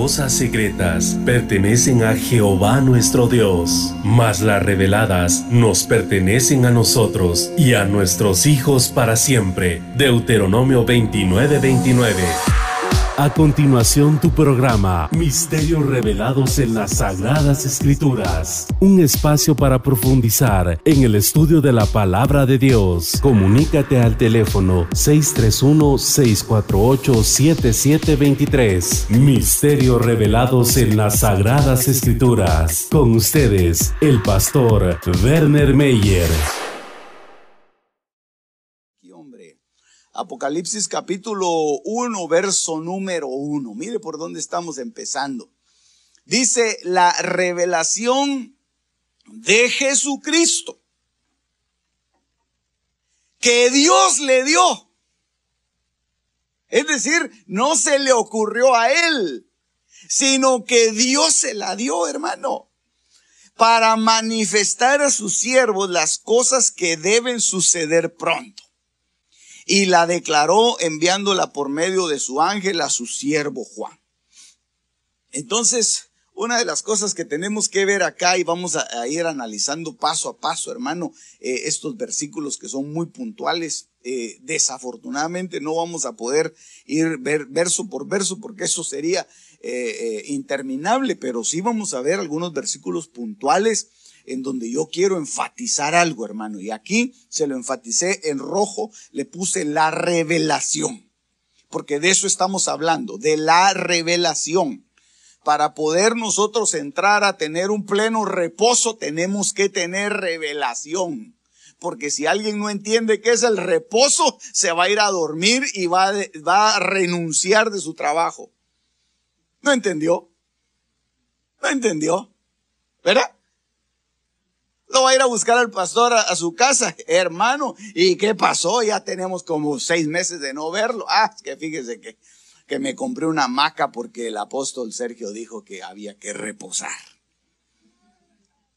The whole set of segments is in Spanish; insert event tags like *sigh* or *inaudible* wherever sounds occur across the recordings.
Cosas secretas pertenecen a Jehová nuestro Dios, mas las reveladas nos pertenecen a nosotros y a nuestros hijos para siempre. Deuteronomio 29:29. 29. A continuación tu programa Misterios revelados en las Sagradas Escrituras. Un espacio para profundizar en el estudio de la palabra de Dios. Comunícate al teléfono 631-648-7723. Misterios revelados en las Sagradas Escrituras. Con ustedes, el pastor Werner Meyer. Apocalipsis capítulo 1, verso número 1. Mire por dónde estamos empezando. Dice la revelación de Jesucristo que Dios le dio. Es decir, no se le ocurrió a él, sino que Dios se la dio, hermano, para manifestar a sus siervos las cosas que deben suceder pronto y la declaró enviándola por medio de su ángel a su siervo Juan. Entonces, una de las cosas que tenemos que ver acá y vamos a, ir analizando paso a paso, hermano, eh, estos versículos que son muy puntuales. Eh, desafortunadamente no vamos a poder ir ver, verso por verso porque eso sería eh, interminable, pero sí vamos a ver algunos versículos puntuales en donde yo quiero enfatizar algo, hermano. Y aquí se lo enfaticé en rojo, le puse la revelación. Porque de eso estamos hablando, de la revelación. Para poder nosotros entrar a tener un pleno reposo, tenemos que tener revelación. Porque si alguien no entiende qué es el reposo, se va a ir a dormir y va, a renunciar de su trabajo. ¿No entendió? ¿No entendió? ¿Verdad? Lo va a ir a buscar al pastor a, su casa, *laughs* hermano. ¿Y qué pasó? Ya tenemos como seis meses de no verlo. Ah, que fíjese que, que me compré una hamaca porque el apóstol Sergio dijo que había que reposar.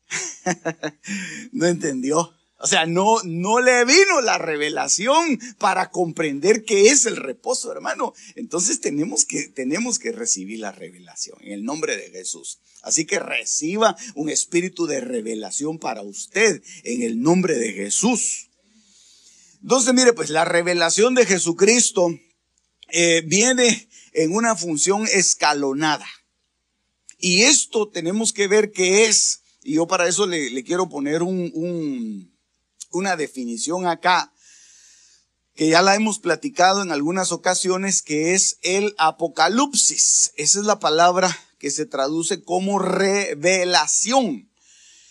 *laughs* ¿No entendió? O sea, no, no le vino la revelación para comprender qué es el reposo, hermano. Entonces tenemos que, tenemos que recibir la revelación en el nombre de Jesús. Así que reciba un espíritu de revelación para usted en el nombre de Jesús. Entonces, mire, pues la revelación de Jesucristo eh, viene en una función escalonada. Y esto tenemos que ver qué es. Y yo para eso le, quiero poner un una definición acá que ya la hemos platicado en algunas ocasiones, que es el apocalipsis. Esa es la palabra que se traduce como revelación.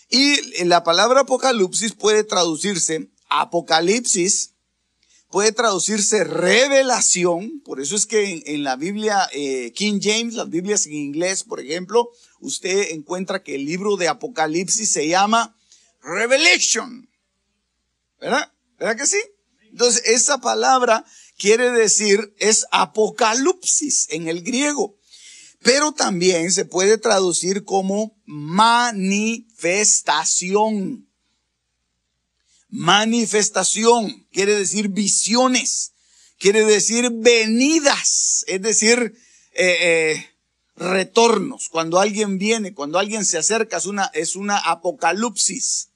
Y la palabra apocalipsis puede traducirse apocalipsis, puede traducirse revelación, por eso es que en, la Biblia eh, King James, las Biblias en inglés, por ejemplo, usted encuentra que el libro de Apocalipsis se llama Revelation. ¿Verdad? ¿Verdad que sí? Entonces, esa palabra quiere decir, es apocalipsis en el griego, pero también se puede traducir como manifestación. Manifestación quiere decir visiones, quiere decir venidas, es decir, eh, eh, retornos. Cuando alguien viene, cuando alguien se acerca, es una, es una apocalipsis.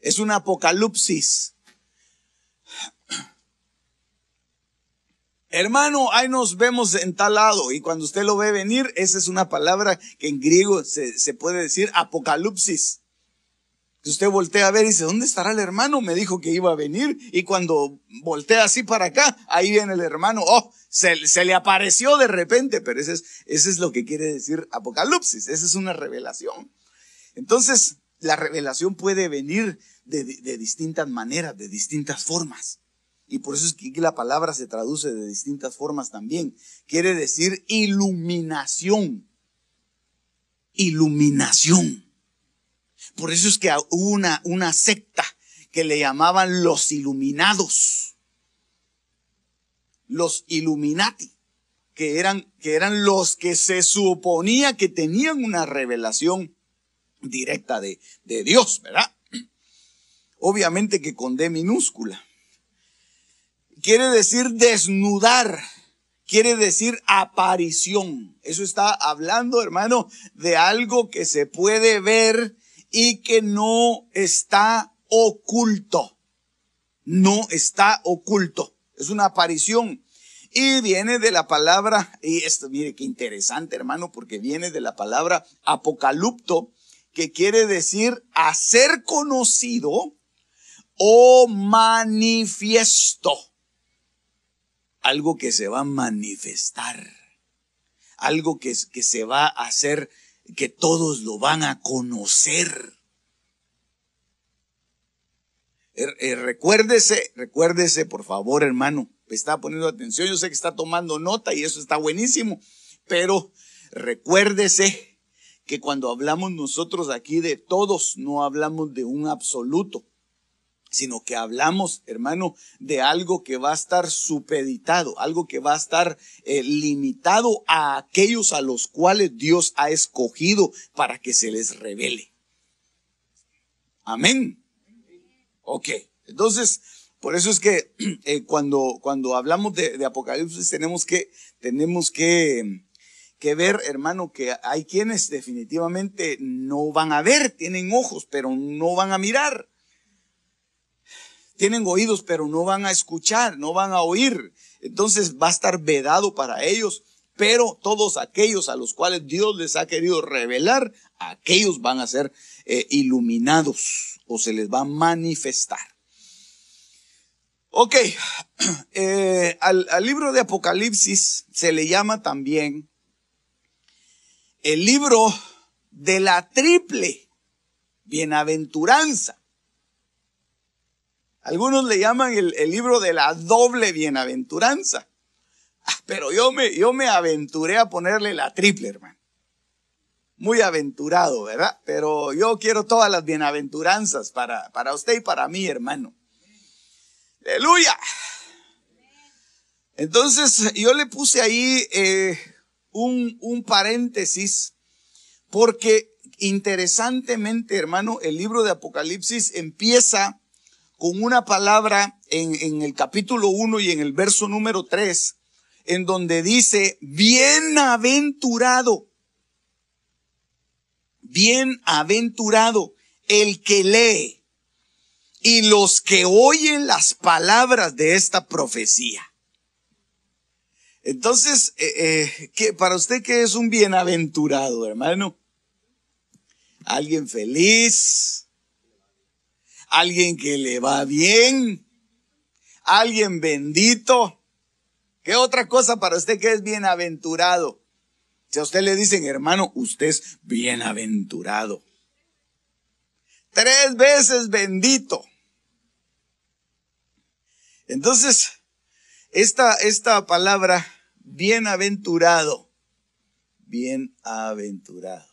Es un apocalipsis. Hermano, ahí nos vemos en tal lado. Y cuando usted lo ve venir, esa es una palabra que en griego se, se puede decir apocalipsis. Que usted voltea a ver y dice, ¿dónde estará el hermano? Me dijo que iba a venir. Y cuando voltea así para acá, ahí viene el hermano. Oh, se, se le apareció de repente. Pero ese es, ese es lo que quiere decir apocalipsis. Esa es una revelación. Entonces, la revelación puede venir de, distintas maneras, de distintas formas. Y por eso es que la palabra se traduce de distintas formas también. Quiere decir iluminación. Iluminación. Por eso es que hubo una, una secta que le llamaban los iluminados. Los Illuminati. Que eran, que eran los que se suponía que tenían una revelación directa de, de Dios, ¿verdad? Obviamente que con D minúscula. Quiere decir desnudar, quiere decir aparición. Eso está hablando, hermano, de algo que se puede ver y que no está oculto. No está oculto. Es una aparición. Y viene de la palabra, y esto, mire qué interesante, hermano, porque viene de la palabra apocalipto, que quiere decir hacer conocido o manifiesto. Algo que se va a manifestar. Algo que, que se va a hacer, que todos lo van a conocer. Er, eh, recuérdese, recuérdese, por favor, hermano, está poniendo atención, yo sé que está tomando nota y eso está buenísimo, pero recuérdese que cuando hablamos nosotros aquí de todos, no hablamos de un absoluto, sino que hablamos, hermano, de algo que va a estar supeditado, algo que va a estar eh, limitado a aquellos a los cuales Dios ha escogido para que se les revele. Amén. Ok, entonces, por eso es que eh, cuando, cuando hablamos de, Apocalipsis tenemos que, tenemos que, que ver, hermano, que hay quienes definitivamente no van a ver, tienen ojos, pero no van a mirar. Tienen oídos, pero no van a escuchar, no van a oír. Entonces va a estar vedado para ellos. Pero todos aquellos a los cuales Dios les ha querido revelar, aquellos van a ser eh, iluminados o se les va a manifestar. Ok, *clears throat* eh, al, libro de Apocalipsis se le llama también el libro de la triple bienaventuranza. Algunos le llaman el, libro de la doble bienaventuranza. Ah, pero yo me, yo me aventuré a ponerle la triple, hermano. Muy aventurado, ¿verdad? Pero yo quiero todas las bienaventuranzas para, para usted y para mí, hermano. Aleluya. Entonces yo le puse ahí eh, un, un paréntesis porque interesantemente, hermano, el libro de Apocalipsis empieza con una palabra en, en el capítulo 1 y en el verso número 3, en donde dice, bienaventurado, bienaventurado el que lee y los que oyen las palabras de esta profecía. Entonces, eh, eh para usted qué es un bienaventurado, hermano? Alguien feliz, alguien que le va bien, alguien bendito. ¿Qué otra cosa para usted que es bienaventurado? Si a usted le dicen, hermano, usted es bienaventurado. Tres veces bendito. Entonces, esta, esta palabra, bienaventurado, bienaventurado.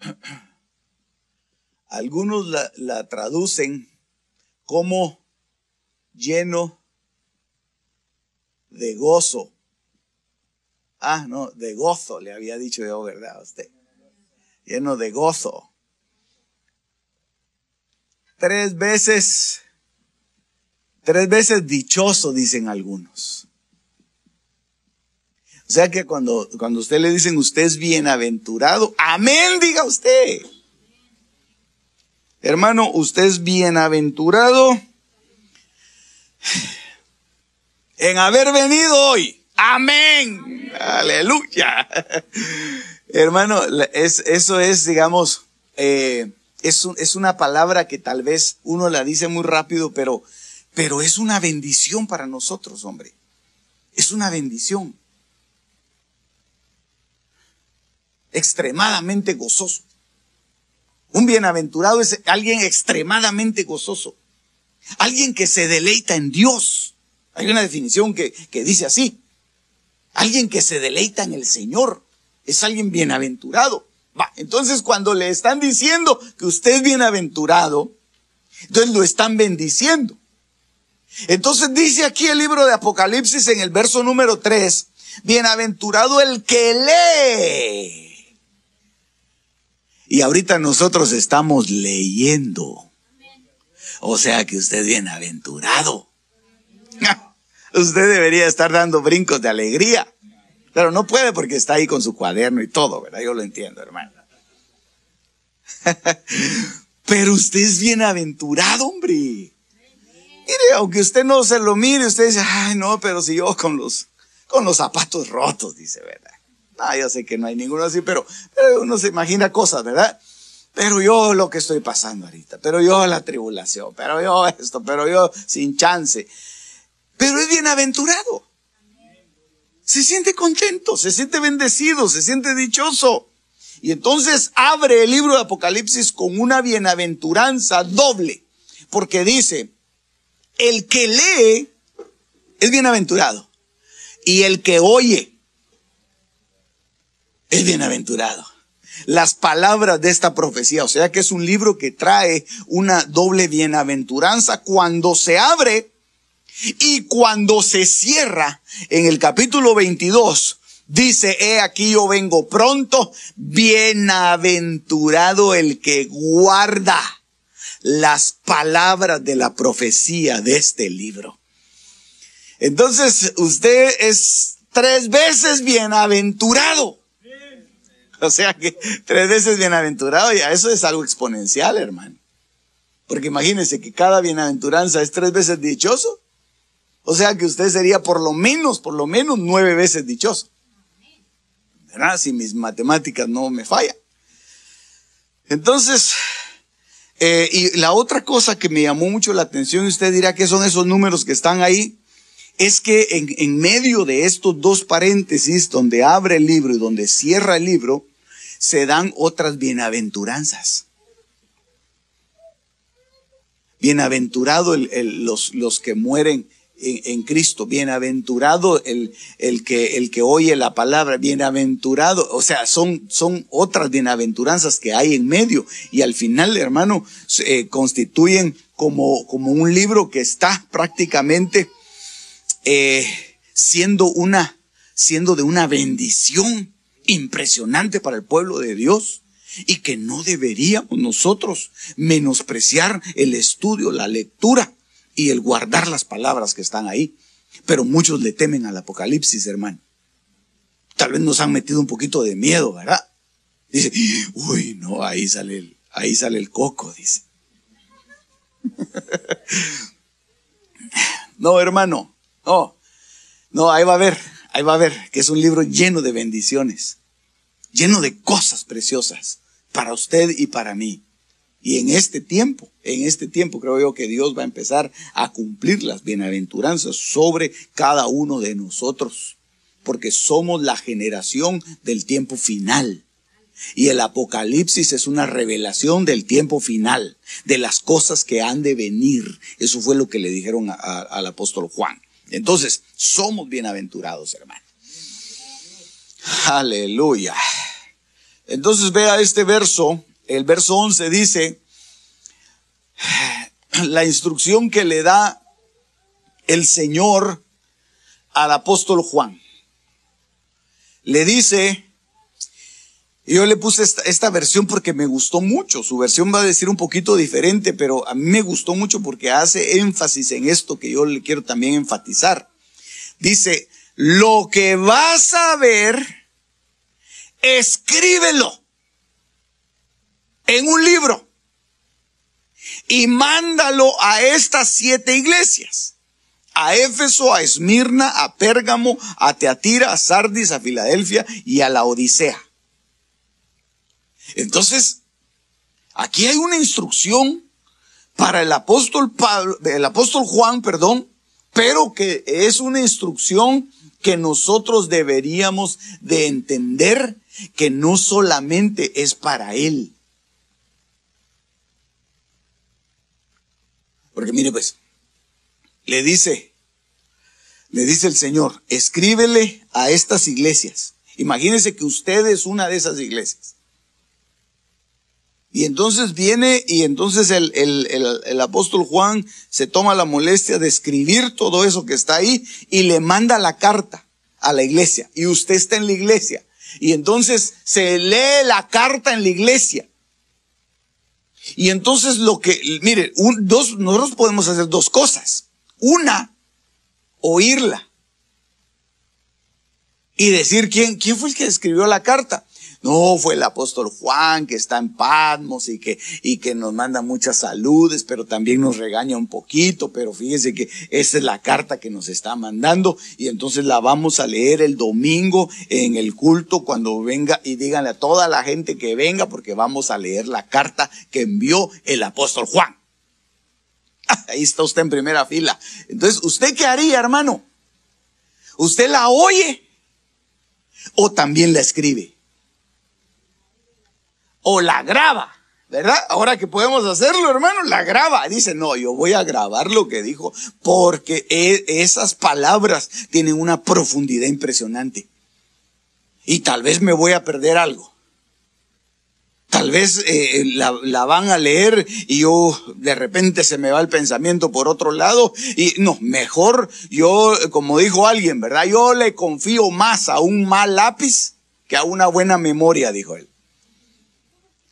*clears throat* Algunos la, la traducen como lleno de gozo. Ah, no, de gozo, le había dicho yo, ¿verdad? A usted. Lleno de gozo. Tres veces Tres veces dichoso, dicen algunos. O sea que cuando, cuando usted le dicen usted es bienaventurado, amén, diga usted. Hermano, usted es bienaventurado en haber venido hoy. Amén. Aleluya. Hermano, es, eso es, digamos, eh, es, es una palabra que tal vez uno la dice muy rápido, pero pero es una bendición para nosotros, hombre. Es una bendición. Extremadamente gozoso. Un bienaventurado es alguien extremadamente gozoso. Alguien que se deleita en Dios. Hay una definición que, que dice así. Alguien que se deleita en el Señor. Es alguien bienaventurado. Va, entonces cuando le están diciendo que usted es bienaventurado, entonces lo están bendiciendo. Entonces dice aquí el libro de Apocalipsis en el verso número 3, bienaventurado el que lee. Y ahorita nosotros estamos leyendo. O sea que usted es bienaventurado. *laughs* usted debería estar dando brincos de alegría. Pero no puede porque está ahí con su cuaderno y todo, ¿verdad? Yo lo entiendo, hermano. *laughs* Pero usted es bienaventurado, hombre. Mire, aunque usted no se lo mire, usted dice, ay, no, pero si yo con los, con los zapatos rotos, dice, ¿verdad? Ah, yo sé que no hay ninguno así, pero uno se imagina cosas, ¿verdad? Pero yo lo que estoy pasando ahorita, pero yo la tribulación, pero yo esto, pero yo sin chance. Pero es bienaventurado. Se siente contento, se siente bendecido, se siente dichoso. Y entonces abre el libro de Apocalipsis con una bienaventuranza doble, porque dice, el que lee es bienaventurado y el que oye es bienaventurado. Las palabras de esta profecía, o sea que es un libro que trae una doble bienaventuranza cuando se abre y cuando se cierra en el capítulo 22 Dice, he aquí yo vengo pronto, bienaventurado el que guarda las palabras de la profecía de este libro. Entonces, usted es tres veces bienaventurado. O sea que tres veces bienaventurado, ya eso es algo exponencial, hermano. Porque imagínese que cada bienaventuranza es tres veces dichoso. O sea que usted sería por lo menos, por lo menos nueve veces dichoso. ¿verdad? Si mis matemáticas no me fallan. Entonces, eh, y la otra cosa que me llamó mucho la atención, y usted dirá que son esos números que están ahí, es que en, en medio de estos dos paréntesis, donde abre el libro y donde cierra el libro, se dan otras bienaventuranzas. Bienaventurado los, los que mueren en, Cristo. Bienaventurado el, el, que, el que oye la palabra, bienaventurado, o sea, son, son otras bienaventuranzas que hay en medio. Y al final, hermano, eh, constituyen como, como un libro que está prácticamente eh, siendo una, siendo de una bendición impresionante para el pueblo de Dios y que no deberíamos nosotros menospreciar el estudio, la lectura y el guardar las palabras que están ahí. Pero muchos le temen al Apocalipsis, hermano. Tal vez nos han metido un poquito de miedo, ¿verdad? Dice, uy, no, ahí sale el, ahí sale el coco, dice. *laughs* no, hermano, no, no, ahí va a ver, ahí va a ver que es un libro lleno de bendiciones, lleno de cosas preciosas para usted y para mí. Y en este tiempo, en este tiempo creo yo que Dios va a empezar a cumplir las bienaventuranzas sobre cada uno de nosotros, porque somos la generación del tiempo final. Y el Apocalipsis es una revelación del tiempo final, de las cosas que han de venir. Eso fue lo que le dijeron al apóstol Juan. Entonces, somos bienaventurados, hermano. Aleluya. Entonces vea este verso el verso 11 dice, la instrucción que le da el Señor al apóstol Juan. Le dice, yo le puse esta, versión porque me gustó mucho. Su versión va a decir un poquito diferente, pero a mí me gustó mucho porque hace énfasis en esto que yo le quiero también enfatizar. Dice, lo que vas a ver, escríbelo en un libro y mándalo a estas siete iglesias. A Éfeso, a Esmirna, a Pérgamo, a Teatira, a Sardis, a Filadelfia y a la Odisea. Entonces, aquí hay una instrucción para el apóstol Pablo, el apóstol Juan, perdón, pero que es una instrucción que nosotros deberíamos de entender que no solamente es para él, Porque mire pues, le dice, le dice el Señor, escríbele a estas iglesias. Imagínense que usted es una de esas iglesias. Y entonces viene y entonces el, el, apóstol Juan se toma la molestia de escribir todo eso que está ahí y le manda la carta a la iglesia. Y usted está en la iglesia. Y entonces se lee la carta en la iglesia. Y entonces lo que, mire, dos, nosotros podemos hacer dos cosas. Una, oírla y decir quién, quién fue el que escribió la carta. No, fue el apóstol Juan que está en Patmos y que, y que nos manda muchas saludes, pero también nos regaña un poquito, pero fíjese que esa es la carta que nos está mandando y entonces la vamos a leer el domingo en el culto cuando venga y díganle a toda la gente que venga porque vamos a leer la carta que envió el apóstol Juan. *laughs* Ahí está usted en primera fila. Entonces, ¿usted qué haría, hermano? ¿Usted la oye o también la escribe? O la graba, ¿verdad? Ahora que podemos hacerlo, hermano, la graba. Dice, no, yo voy a grabar lo que dijo porque e, esas palabras tienen una profundidad impresionante. Y tal vez me voy a perder algo. Tal vez eh, la, la, van a leer y yo de repente se me va el pensamiento por otro lado. Y no, mejor yo, como dijo alguien, ¿verdad? Yo le confío más a un mal lápiz que a una buena memoria, dijo él.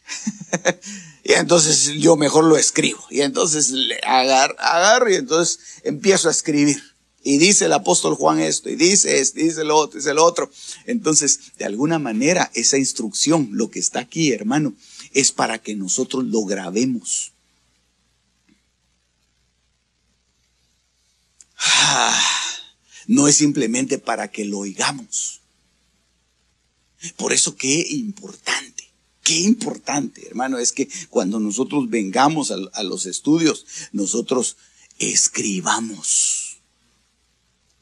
*laughs* y entonces yo mejor lo escribo. Y entonces agarro, agarro y entonces empiezo a escribir. Y dice el apóstol Juan esto, y dice esto, y dice lo otro, dice lo otro. Entonces, de alguna manera, esa instrucción, lo que está aquí, hermano, es para que nosotros lo grabemos. Ah, no es simplemente para que lo oigamos. Por eso qué importante Qué importante, hermano, es que cuando nosotros vengamos a, los estudios, nosotros escribamos,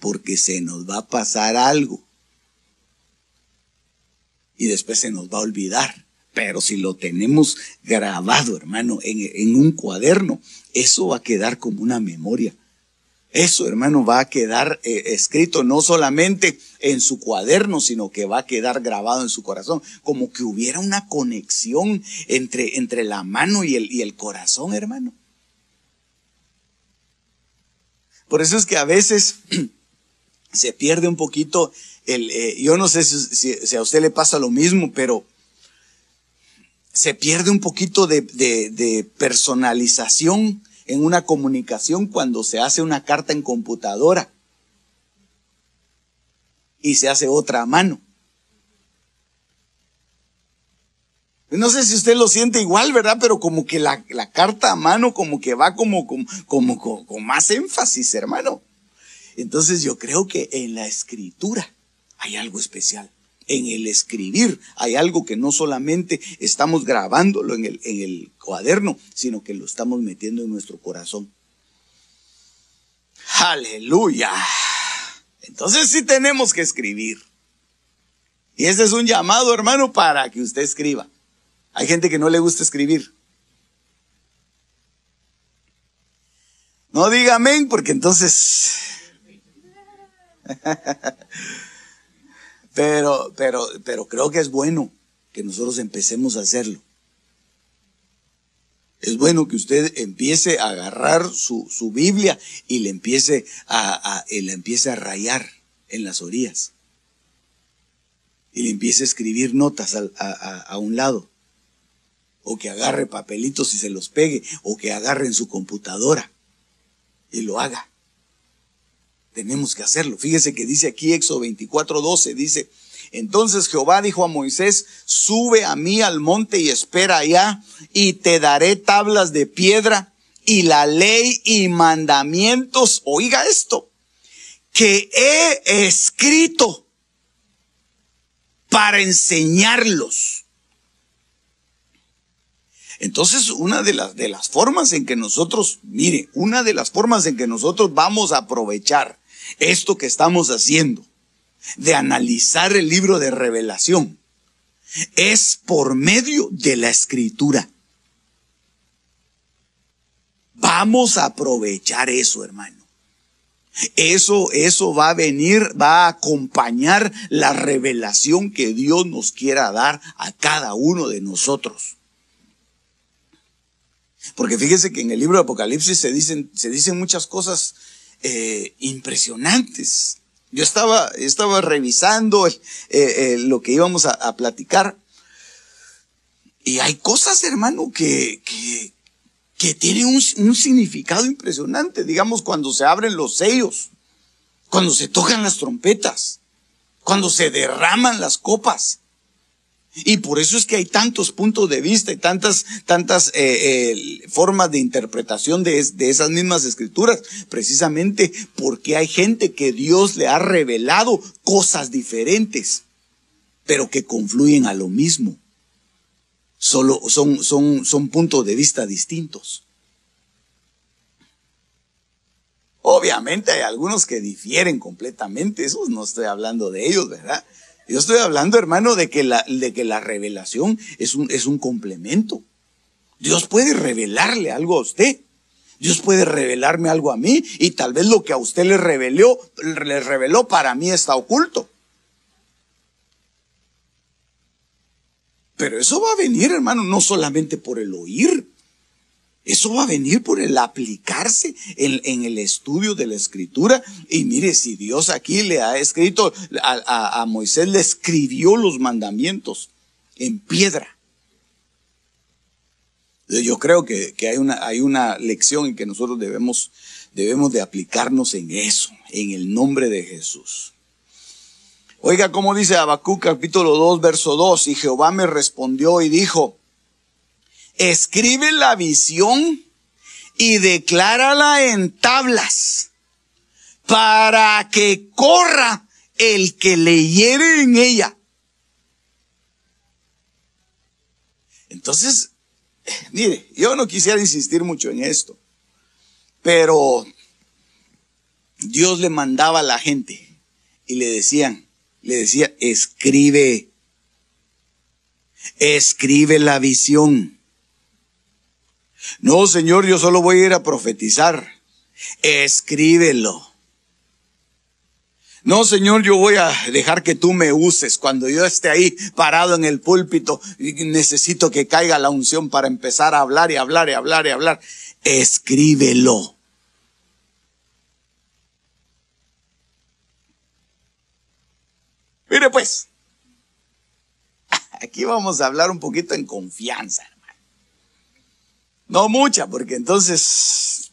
porque se nos va a pasar algo y después se nos va a olvidar. Pero si lo tenemos grabado, hermano, en, un cuaderno, eso va a quedar como una memoria. Eso, hermano, va a quedar eh, escrito no solamente en su cuaderno, sino que va a quedar grabado en su corazón, como que hubiera una conexión entre, entre la mano y el, y el corazón, hermano. Por eso es que a veces *clears throat* se pierde un poquito el, eh, yo no sé si, a usted le pasa lo mismo, pero se pierde un poquito de, de personalización en una comunicación cuando se hace una carta en computadora y se hace otra a mano. No sé si usted lo siente igual, ¿verdad? Pero como que la, carta a mano como que va como, como, como con más énfasis, hermano. Entonces yo creo que en la escritura hay algo especial en el escribir. Hay algo que no solamente estamos grabándolo en el, en el cuaderno, sino que lo estamos metiendo en nuestro corazón. Aleluya. Entonces sí tenemos que escribir. Y ese es un llamado, hermano, para que usted escriba. Hay gente que no le gusta escribir. No diga amén, porque entonces *laughs* *laughs* Pero, pero, pero creo que es bueno que nosotros empecemos a hacerlo. Es bueno que usted empiece a agarrar su, su Biblia y le empiece a, a, le empiece a rayar en las orillas. Y le empiece a escribir notas a, a, a un lado. O que agarre papelitos y se los pegue. O que agarre en su computadora y lo haga. Tenemos que hacerlo. Fíjese que dice aquí Éxodo 24, 12, dice, entonces Jehová dijo a Moisés, sube a mí al monte y espera allá, y te daré tablas de piedra y la ley y mandamientos, oiga esto, que he escrito para enseñarlos. Entonces, una de las, de las formas en que nosotros, mire, una de las formas en que nosotros vamos a aprovechar esto que estamos haciendo, de analizar el libro de revelación, es por medio de la escritura. Vamos a aprovechar eso, hermano. Eso, eso va a venir, va a acompañar la revelación que Dios nos quiera dar a cada uno de nosotros. Porque fíjese que en el libro de Apocalipsis se dicen, se dicen muchas cosas eh, impresionantes. Yo estaba, estaba revisando eh, eh, lo que íbamos a, platicar y hay cosas, hermano, que, que, tienen un, significado impresionante. Digamos, cuando se abren los sellos cuando se tocan las trompetas, cuando se derraman las copas. Y por eso es que hay tantos puntos de vista y tantas, tantas eh, eh, formas de interpretación de, de, esas mismas escrituras, precisamente porque hay gente que Dios le ha revelado cosas diferentes, pero que confluyen a lo mismo. Solo son, son, son puntos de vista distintos. Obviamente hay algunos que difieren completamente, esos no estoy hablando de ellos, ¿verdad? Yo estoy hablando, hermano, de que la, de que la revelación es un, es un complemento. Dios puede revelarle algo a usted. Dios puede revelarme algo a mí y tal vez lo que a usted le reveló, le reveló para mí está oculto. Pero eso va a venir, hermano, no solamente por el oír, eso va a venir por el aplicarse en, el estudio de la escritura. Y mire, si Dios aquí le ha escrito, a, Moisés le escribió los mandamientos en piedra. Yo creo que, hay, una, hay una lección en que nosotros debemos, debemos de aplicarnos en eso, en el nombre de Jesús. Oiga cómo dice Habacuc capítulo 2, verso 2, y Jehová me respondió y dijo, escribe la visión y declárala en tablas para que corra el que leyere en ella. Entonces, *laughs* mire, yo no quisiera insistir mucho en esto, pero Dios le mandaba a la gente y le decían, le decía, escribe, escribe la visión no, Señor, yo solo voy a ir a profetizar. Escríbelo. No, Señor, yo voy a dejar que tú me uses. Cuando yo esté ahí parado en el púlpito, necesito que caiga la unción para empezar a hablar y hablar y hablar y hablar. Escríbelo. Mire pues, *laughs* aquí vamos a hablar un poquito en confianza. No mucha, porque entonces...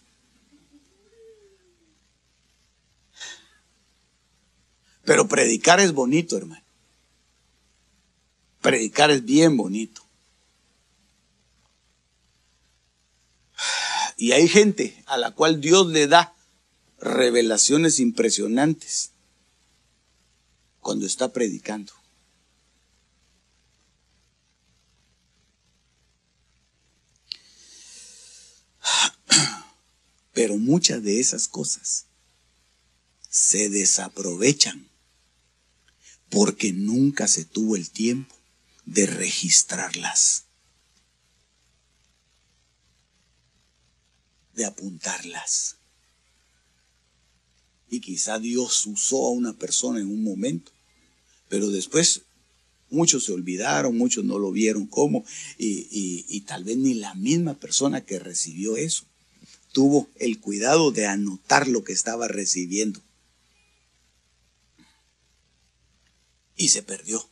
Pero predicar es bonito, hermano. Predicar es bien bonito. Y hay gente a la cual Dios le da revelaciones impresionantes cuando está predicando. Pero muchas de esas cosas se desaprovechan porque nunca se tuvo el tiempo de registrarlas, de apuntarlas. Y quizá Dios usó a una persona en un momento, pero después muchos se olvidaron, muchos no lo vieron como, y, y tal vez ni la misma persona que recibió eso tuvo el cuidado de anotar lo que estaba recibiendo. Y se perdió.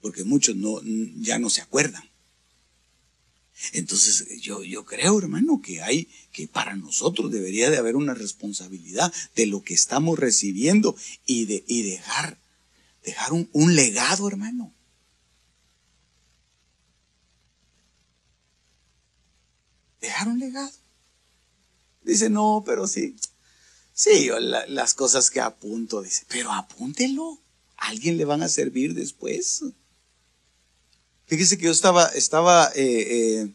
Porque muchos no, ya no se acuerdan. Entonces yo, yo creo, hermano, que hay, que para nosotros debería de haber una responsabilidad de lo que estamos recibiendo y, de, y dejar, dejar un, un legado, hermano. Dejar un legado. Dice, no, pero sí. Sí, las cosas que apunto, dice, pero apúntelo. A alguien le van a servir después. Fíjese que yo estaba, estaba eh, eh,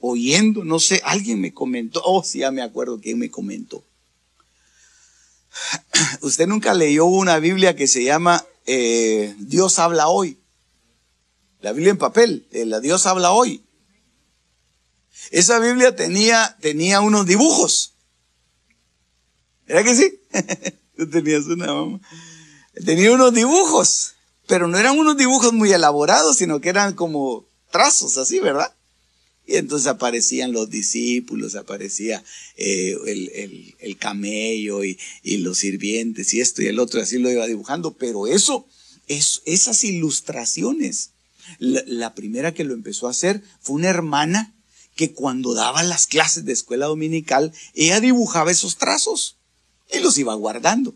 oyendo, no sé, alguien me comentó, oh, sí, ya me acuerdo quién me comentó. *clears throat* Usted nunca leyó una Biblia que se llama eh, Dios habla hoy. La Biblia en papel, la Dios habla hoy. Esa Biblia tenía, tenía unos dibujos. ¿Era que sí? *laughs* Tú tenías una mamá. Tenía unos dibujos, pero no eran unos dibujos muy elaborados, sino que eran como trazos así, ¿verdad? Y entonces aparecían los discípulos, aparecía eh, el, camello y, los sirvientes y esto y el otro, así lo iba dibujando. Pero eso, es, esas ilustraciones, la primera que lo empezó a hacer fue una hermana que cuando daba las clases de escuela dominical, ella dibujaba esos trazos Y los iba guardando.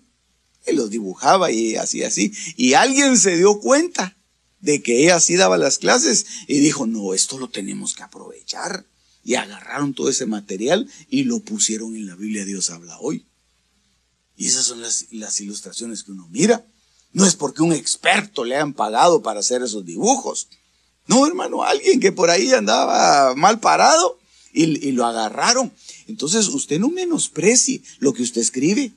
Y los dibujaba y así, así. Y alguien se dio cuenta de que ella así daba las clases y dijo, no, esto lo tenemos que aprovechar. Y agarraron todo ese material y lo pusieron en la Biblia Dios habla hoy. Y esas son las, las ilustraciones que uno mira. No es porque un experto le hayan pagado para hacer esos dibujos. No, hermano, alguien que por ahí andaba mal parado y, y lo agarraron. Entonces usted no menosprecie lo que usted escribe.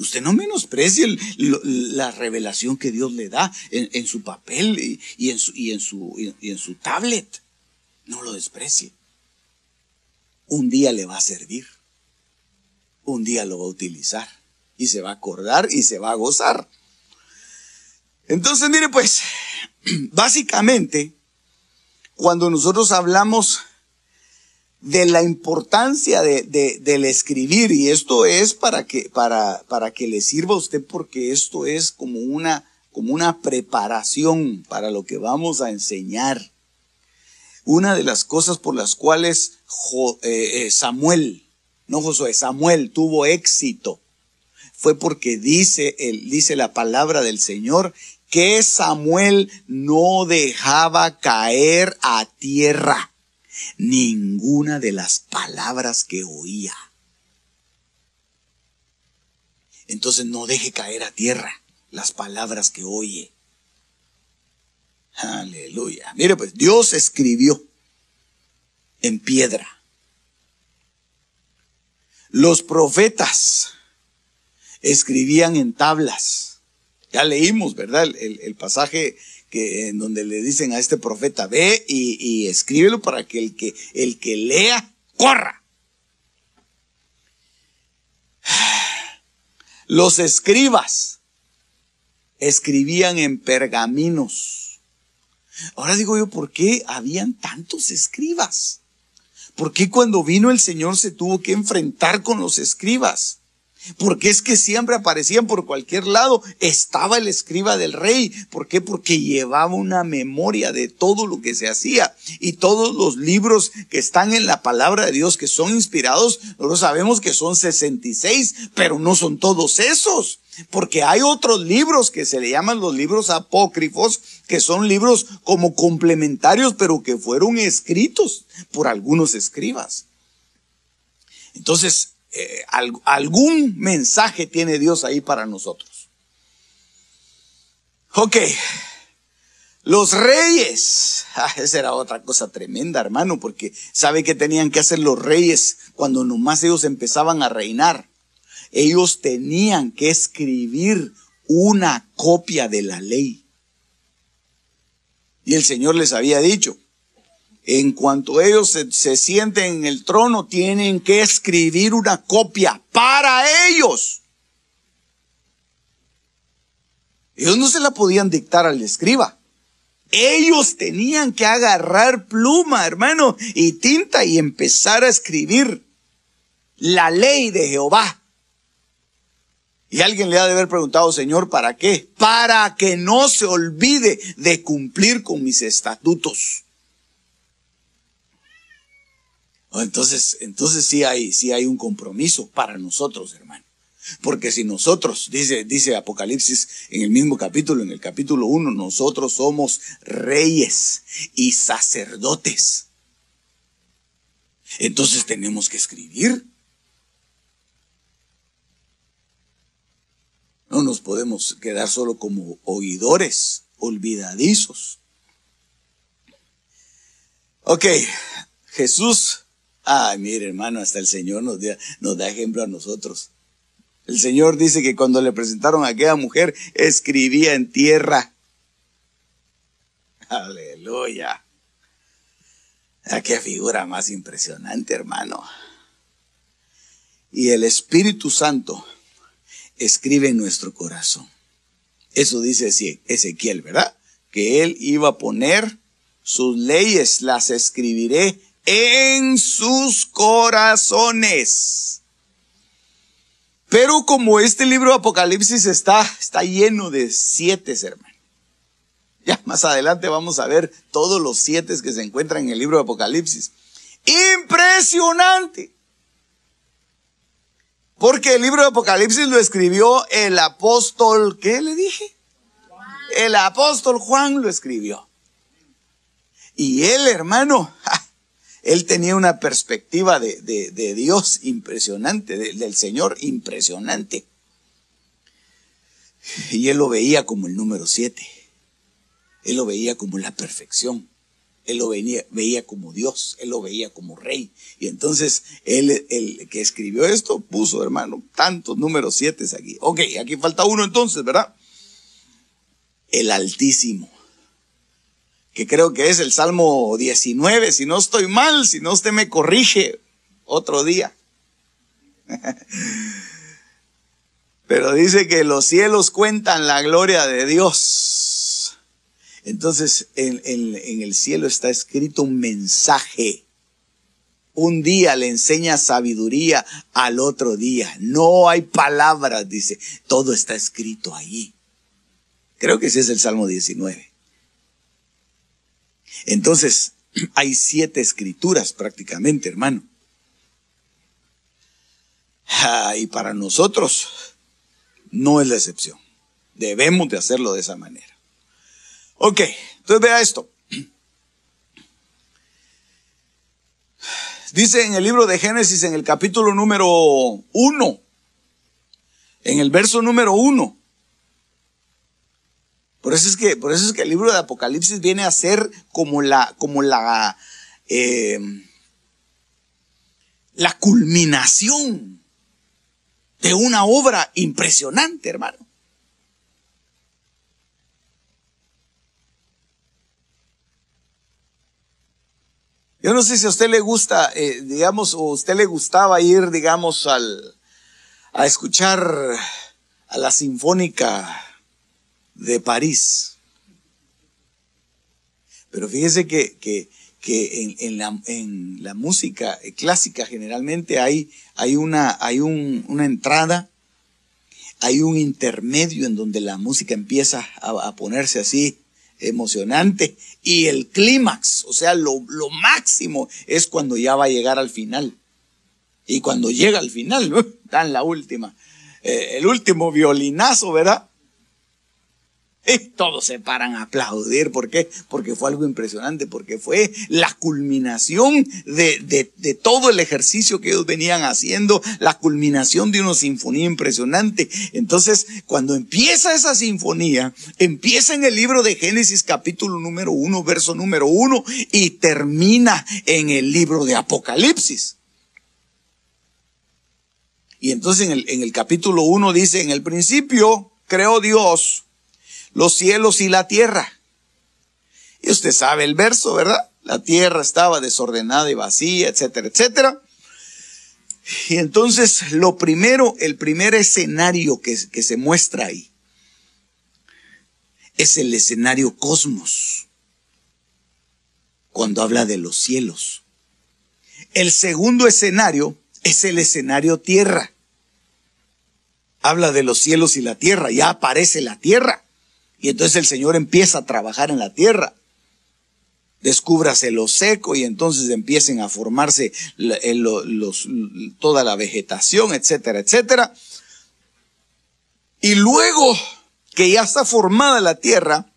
Usted no menosprecie la revelación que Dios le da en, su papel y, en su, y, en su, y en su tablet. No lo desprecie. Un día le va a servir. Un día lo va a utilizar. Y se va a acordar y se va a gozar. Entonces, mire pues, *clears throat* básicamente, cuando nosotros hablamos de la importancia de, del escribir y esto es para que, para, para que le sirva a usted porque esto es como una, como una preparación para lo que vamos a enseñar. Una de las cosas por las cuales eh, eh, Samuel, no Josué, Samuel tuvo éxito fue porque dice, el, dice la palabra del Señor que Samuel no dejaba caer a tierra ninguna de las palabras que oía. Entonces no deje caer a tierra las palabras que oye. Aleluya. Mire pues, Dios escribió en piedra. Los profetas escribían en tablas. Ya leímos, ¿verdad? El, pasaje que, en donde le dicen a este profeta, ve y, escríbelo para que el, que el que lea corra. *sighs* Los escribas escribían en pergaminos. Ahora digo yo, ¿por qué habían tantos escribas? ¿Por qué cuando vino el Señor se tuvo que enfrentar con los escribas? Porque es que siempre aparecían por cualquier lado. Estaba el escriba del rey. ¿Por qué? Porque llevaba una memoria de todo lo que se hacía. Y todos los libros que están en la palabra de Dios, que son inspirados, nosotros sabemos que son 66, pero no son todos esos. Porque hay otros libros que se le llaman los libros apócrifos, que son libros como complementarios, pero que fueron escritos por algunos escribas. Entonces, eh, algún mensaje tiene Dios ahí para nosotros. Ok, los reyes, *laughs* ah, esa era otra cosa tremenda, hermano, porque sabe que tenían que hacer los reyes cuando nomás ellos empezaban a reinar. Ellos tenían que escribir una copia de la ley. Y el Señor les había dicho, en cuanto ellos se, sienten en el trono, tienen que escribir una copia para ellos. Ellos no se la podían dictar al escriba. Ellos tenían que agarrar pluma, hermano, y tinta y empezar a escribir la ley de Jehová. Y alguien le ha de haber preguntado, Señor, ¿para qué? Para que no se olvide de cumplir con mis estatutos. Entonces, entonces sí hay, sí hay un compromiso para nosotros, hermano. Porque si nosotros, dice, dice Apocalipsis en el mismo capítulo, en el capítulo 1, nosotros somos reyes y sacerdotes. Entonces tenemos que escribir. No nos podemos quedar solo como oidores, olvidadizos. Ok, Jesús Ay, mire hermano, hasta el Señor nos da, nos da ejemplo a nosotros. El Señor dice que cuando le presentaron a aquella mujer, escribía en tierra. *laughs* Aleluya. Ah, qué figura más impresionante, hermano. Y el Espíritu Santo escribe en nuestro corazón. Eso dice Ezequiel, ¿verdad? Que él iba a poner sus leyes, las escribiré en sus corazones. Pero como este libro de Apocalipsis está, está lleno de siete, hermanos. Ya más adelante vamos a ver todos los siete que se encuentran en el libro de Apocalipsis. Impresionante. Porque el libro de Apocalipsis lo escribió el apóstol, ¿qué le dije? El apóstol Juan lo escribió. Y él, hermano, él tenía una perspectiva de, Dios impresionante, del Señor impresionante. Y él lo veía como el número siete. Él lo veía como la perfección. Él lo veía, veía como Dios, él lo veía como rey. Y entonces él, el que escribió esto, puso, hermano, tantos números siete aquí. Ok, aquí falta uno entonces, ¿verdad? El Altísimo, que creo que es el Salmo 19, si no estoy mal, si no usted me corrige otro día. *laughs* Pero dice que los cielos cuentan la gloria de Dios entonces en, el cielo está escrito un mensaje. Un día le enseña sabiduría al otro día. No hay palabras, dice. Todo está escrito ahí. Creo que ese es el Salmo 19. Entonces, *clears throat* hay siete escrituras prácticamente, hermano. Ah, y para nosotros no es la excepción. Debemos de hacerlo de esa manera. Ok, entonces vea esto. *clears throat* Dice en el libro de Génesis, en el capítulo número uno, en el verso número uno. Por eso es que, por eso es que el libro de Apocalipsis viene a ser como la, como la, eh, la culminación de una obra impresionante, hermano. Yo no sé si a usted le gusta, eh, digamos, o a usted le gustaba ir, digamos, al, a escuchar a la Sinfónica de París. Pero fíjese que, que, que en, la, en, la, música clásica generalmente hay, hay, una, hay un, una entrada, hay un intermedio en donde la música empieza a, ponerse así emocionante. Y el clímax, o sea, lo, máximo es cuando ya va a llegar al final. Y cuando llega al final, *laughs* dan la última, eh, el último violinazo, ¿verdad? *laughs* Todos se paran a aplaudir. ¿Por qué? Porque fue algo impresionante, porque fue la culminación de, de, todo el ejercicio que ellos venían haciendo, la culminación de una sinfonía impresionante. Entonces, cuando empieza esa sinfonía, empieza en el libro de Génesis capítulo número uno, verso número uno, y termina en el libro de Apocalipsis. Y entonces en el, en el capítulo uno dice, en el principio creó Dios los cielos y la tierra. Y usted sabe el verso, ¿verdad? La tierra estaba desordenada y vacía, etcétera, etcétera. Y entonces lo primero, el primer escenario que, que se muestra ahí es el escenario cosmos, cuando habla de los cielos. El segundo escenario es el escenario tierra. Habla de los cielos y la tierra, ya aparece la tierra. Y entonces el Señor empieza a trabajar en la tierra. Descúbrase lo seco y entonces empiecen a formarse toda la vegetación, etcétera, etcétera. Y luego que ya está formada la tierra,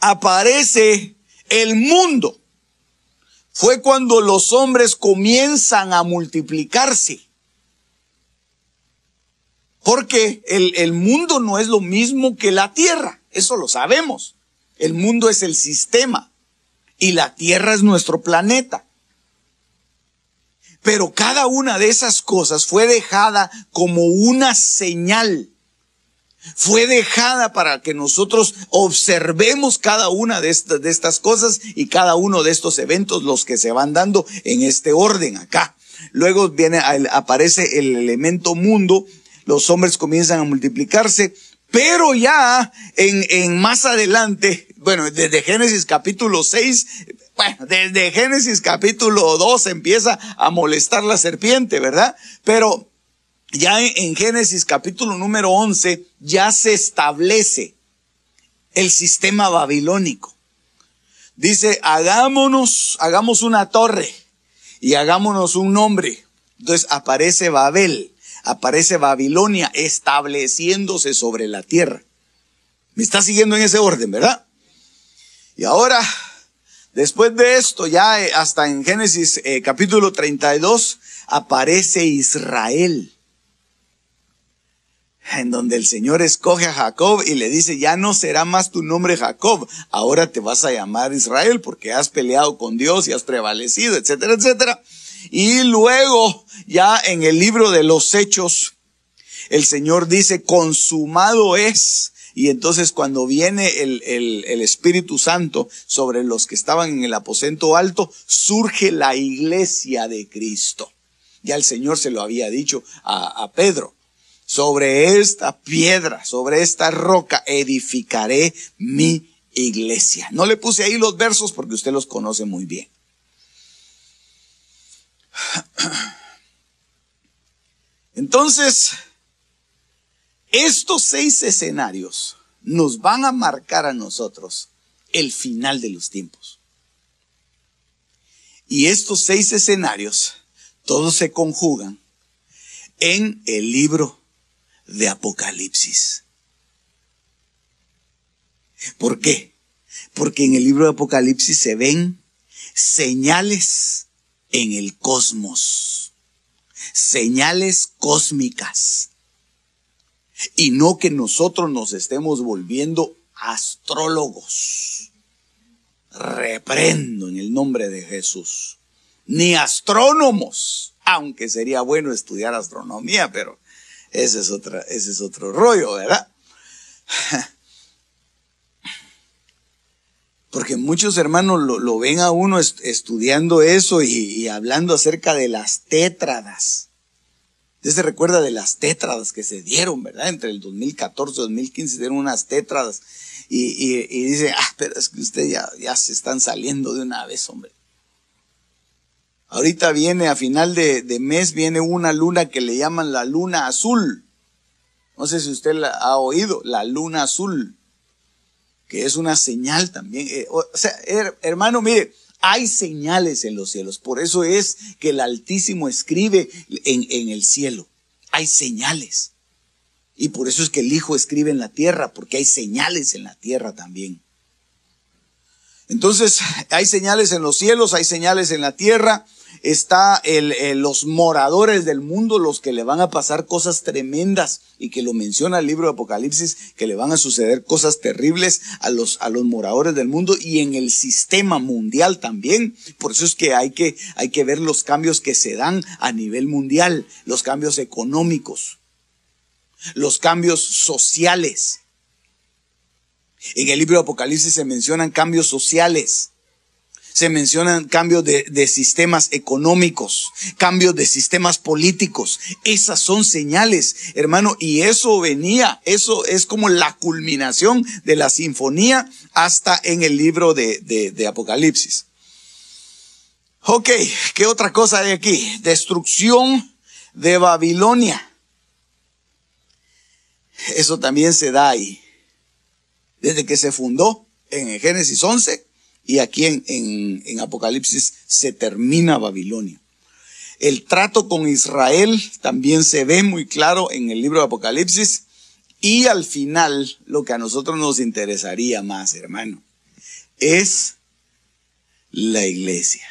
aparece el mundo. Fue cuando los hombres comienzan a multiplicarse. Porque el, mundo no es lo mismo que la tierra, eso lo sabemos. El mundo es el sistema y la tierra es nuestro planeta. Pero cada una de esas cosas fue dejada como una señal. Fue dejada para que nosotros observemos cada una de estas, de estas cosas y cada uno de estos eventos, los que se van dando en este orden acá. Luego viene, aparece el elemento mundo los hombres comienzan a multiplicarse, pero ya en, en más adelante, bueno, desde Génesis capítulo 6, bueno, desde Génesis capítulo 2 empieza a molestar la serpiente, ¿verdad? Pero ya en, Génesis capítulo número 11 ya se establece el sistema babilónico. Dice, hagámonos, hagamos una torre y hagámonos un nombre. Entonces aparece Babel aparece Babilonia estableciéndose sobre la tierra. ¿Me está siguiendo en ese orden, verdad? Y ahora, después de esto, ya eh, hasta en Génesis eh, capítulo 32, aparece Israel en donde el Señor escoge a Jacob y le dice, ya no será más tu nombre Jacob, ahora te vas a llamar Israel porque has peleado con Dios y has prevalecido, etcétera, etcétera. Y luego, ya en el libro de los Hechos, el Señor dice, consumado es. Y entonces cuando viene el, el, Espíritu Santo sobre los que estaban en el aposento alto, surge la iglesia de Cristo. Ya el Señor se lo había dicho a, a Pedro sobre esta piedra, sobre esta roca, edificaré mi iglesia. No le puse ahí los versos porque usted los conoce muy bien. Entonces, estos seis escenarios nos van a marcar a nosotros el final de los tiempos. Y estos seis escenarios, todos se conjugan en el libro de Apocalipsis. ¿Por qué? Porque en el libro de Apocalipsis se ven señales en el cosmos, señales cósmicas. Y no que nosotros nos estemos volviendo astrólogos. Reprendo en el nombre de Jesús. Ni astrónomos, aunque sería bueno estudiar astronomía, pero ese es, otra, ese es otro rollo, ¿verdad? Porque muchos hermanos lo, ven a uno estudiando eso y, hablando acerca de las tétradas. Usted se recuerda de las tétradas que se dieron, ¿verdad? Entre el 2014 y 2015 dieron unas tétradas. Y, dice, ah, pero es que usted ya, ya se están saliendo de una vez, hombre. Ahorita viene a final de, mes, viene una luna que le llaman la luna azul. No sé si usted la ha oído, la luna azul, que es una señal también. Eh, o sea, hermano, mire, hay señales en los cielos. Por eso es que el Altísimo escribe en, en el cielo. Hay señales. Y por eso es que el Hijo escribe en la tierra, porque hay señales en la tierra también. Entonces, hay señales en los cielos, hay señales en la tierra, está el, los moradores del mundo, los que le van a pasar cosas tremendas y que lo menciona el libro de Apocalipsis, que le van a suceder cosas terribles a los, a los moradores del mundo y en el sistema mundial también. Por eso es que hay que, hay que ver los cambios que se dan a nivel mundial, los cambios económicos, los cambios sociales. En el libro de Apocalipsis se mencionan cambios sociales se mencionan cambios de, sistemas económicos, cambios de sistemas políticos. Esas son señales, hermano, y eso venía, eso es como la culminación de la sinfonía hasta en el libro de, de Apocalipsis. Ok, ¿qué otra cosa hay aquí? Destrucción de Babilonia. Eso también se da ahí. Desde que se fundó en Génesis 11 y aquí en, en, Apocalipsis se termina Babilonia. El trato con Israel también se ve muy claro en el libro de Apocalipsis. Y al final, lo que a nosotros nos interesaría más, hermano, es la iglesia.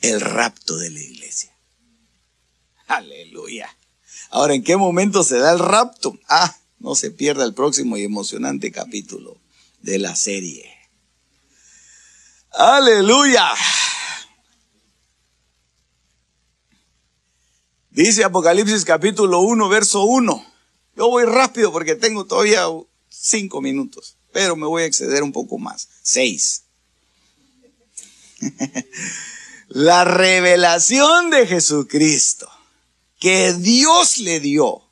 El rapto de la iglesia. Aleluya. Ahora, ¿en qué momento se da el rapto? Ah, no se pierda el próximo y emocionante capítulo de la serie. Aleluya. Dice Apocalipsis capítulo 1, verso 1. Yo voy rápido porque tengo todavía cinco minutos, pero me voy a exceder un poco más. Seis. *laughs* La revelación de Jesucristo que Dios le dio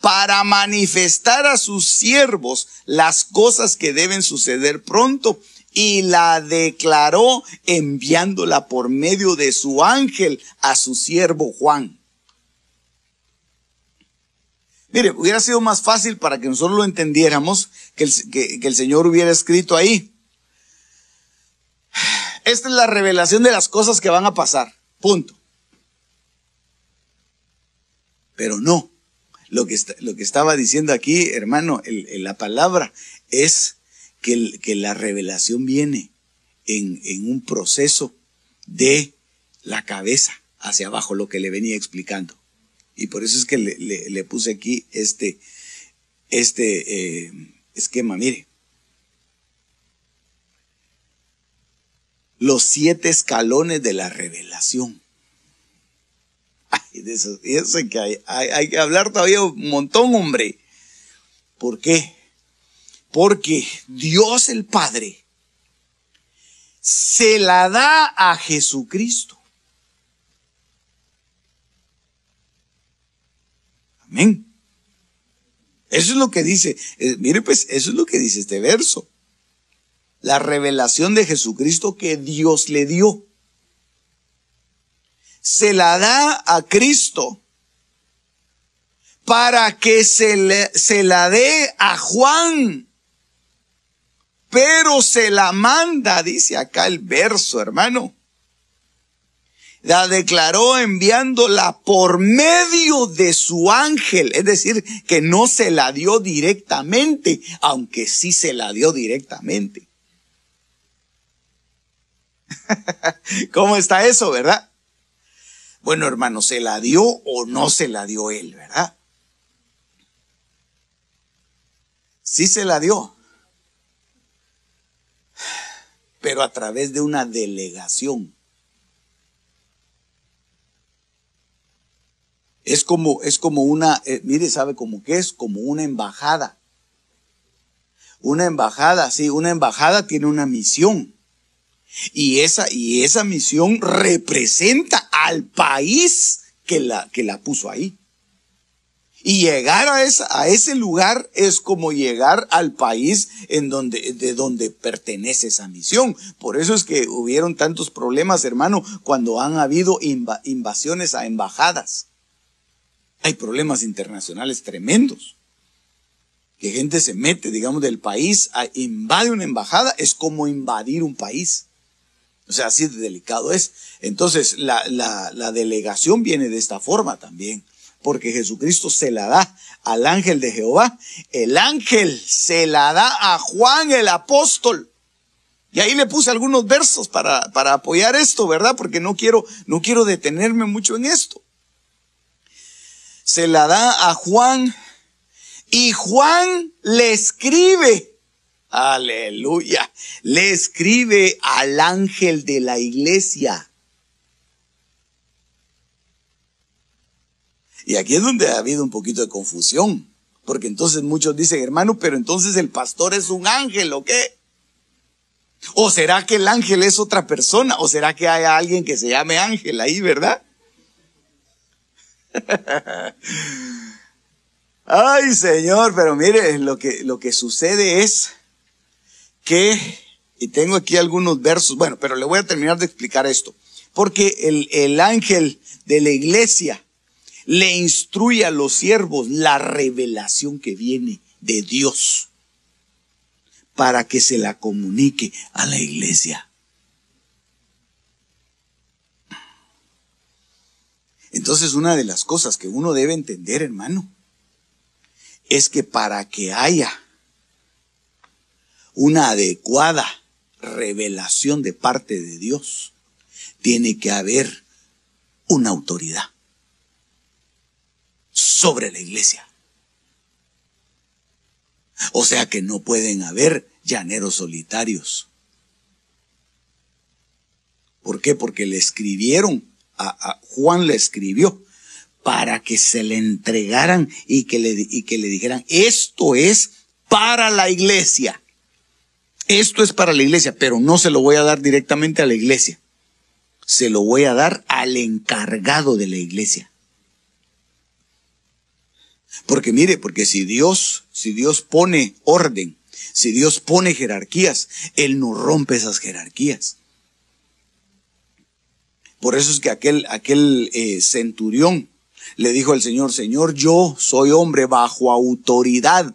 para manifestar a sus siervos las cosas que deben suceder pronto y la declaró enviándola por medio de su ángel a su siervo Juan. Mire, hubiera sido más fácil para que nosotros lo entendiéramos que el, que, el Señor hubiera escrito ahí. Esta es la revelación de las cosas que van a pasar. Punto. Pero no. Lo que, lo que estaba diciendo aquí, hermano, la palabra es que, la revelación viene en, un proceso de la cabeza hacia abajo, lo que le venía explicando. Y por eso es que le, puse aquí este, este eh, esquema. Mire, los siete escalones de la revelación. Ay, de eso, eso que hay, hay, que hablar todavía un montón, hombre. ¿Por qué? Porque Dios el Padre se la da a Jesucristo. Amén. Eso es lo que dice, eh, mire pues, eso es lo que dice este verso. La revelación de Jesucristo que Dios le dio. Se la da a Cristo para que se, le, se la dé a Juan. Pero se la manda, dice acá el verso, hermano la declaró enviándola por medio de su ángel, es decir, que no se la dio directamente, aunque sí se la dio directamente. *laughs* ¿Cómo está eso, verdad? Bueno, hermano, ¿se la dio o no se la dio él, verdad? Sí se la dio, pero a través de una delegación. Es como, es como una, eh, mire, ¿sabe cómo que es? Como una embajada. Una embajada, sí, una embajada tiene una misión. Y esa, y esa misión representa al país que la, que la puso ahí. Y llegar a, esa, a ese lugar es como llegar al país en donde, de donde pertenece esa misión. Por eso es que hubieron tantos problemas, hermano, cuando han habido invasiones a embajadas. Hay problemas internacionales tremendos. Que gente se mete, digamos, del país, a, invade una embajada, es como invadir un país. O sea, así de delicado es. Entonces, la, la, la delegación viene de esta forma también, porque Jesucristo se la da al ángel de Jehová. El ángel se la da a Juan el apóstol. Y ahí le puse algunos versos para, para apoyar esto, ¿verdad? Porque no quiero, no quiero detenerme mucho en esto se la da a Juan y Juan le escribe, aleluya, le escribe al ángel de la iglesia. Y aquí es donde ha habido un poquito de confusión, porque entonces muchos dicen, hermano, pero entonces el pastor es un ángel, ¿o qué? ¿O será que el ángel es otra persona? ¿O será que hay alguien que se llame ángel ahí, verdad? *laughs* Ay, Señor, pero mire, lo que, lo que sucede es que, y tengo aquí algunos versos, bueno, pero le voy a terminar de explicar esto, porque el, el ángel de la iglesia le instruye a los siervos la revelación que viene de Dios para que se la comunique a la iglesia. Entonces una de las cosas que uno debe entender, hermano, es que para que haya una adecuada revelación de parte de Dios, tiene que haber una autoridad sobre la iglesia. O sea que no pueden haber llaneros solitarios. ¿Por qué? Porque le escribieron a, Juan le escribió para que se le entregaran y que le, y que le dijeran, esto es para la iglesia. Esto es para la iglesia, pero no se lo voy a dar directamente a la iglesia. Se lo voy a dar al encargado de la iglesia. Porque mire, porque si Dios, si Dios pone orden, si Dios pone jerarquías, Él no rompe esas jerarquías. Por eso es que aquel, aquel eh, centurión le dijo al Señor, Señor, yo soy hombre bajo autoridad.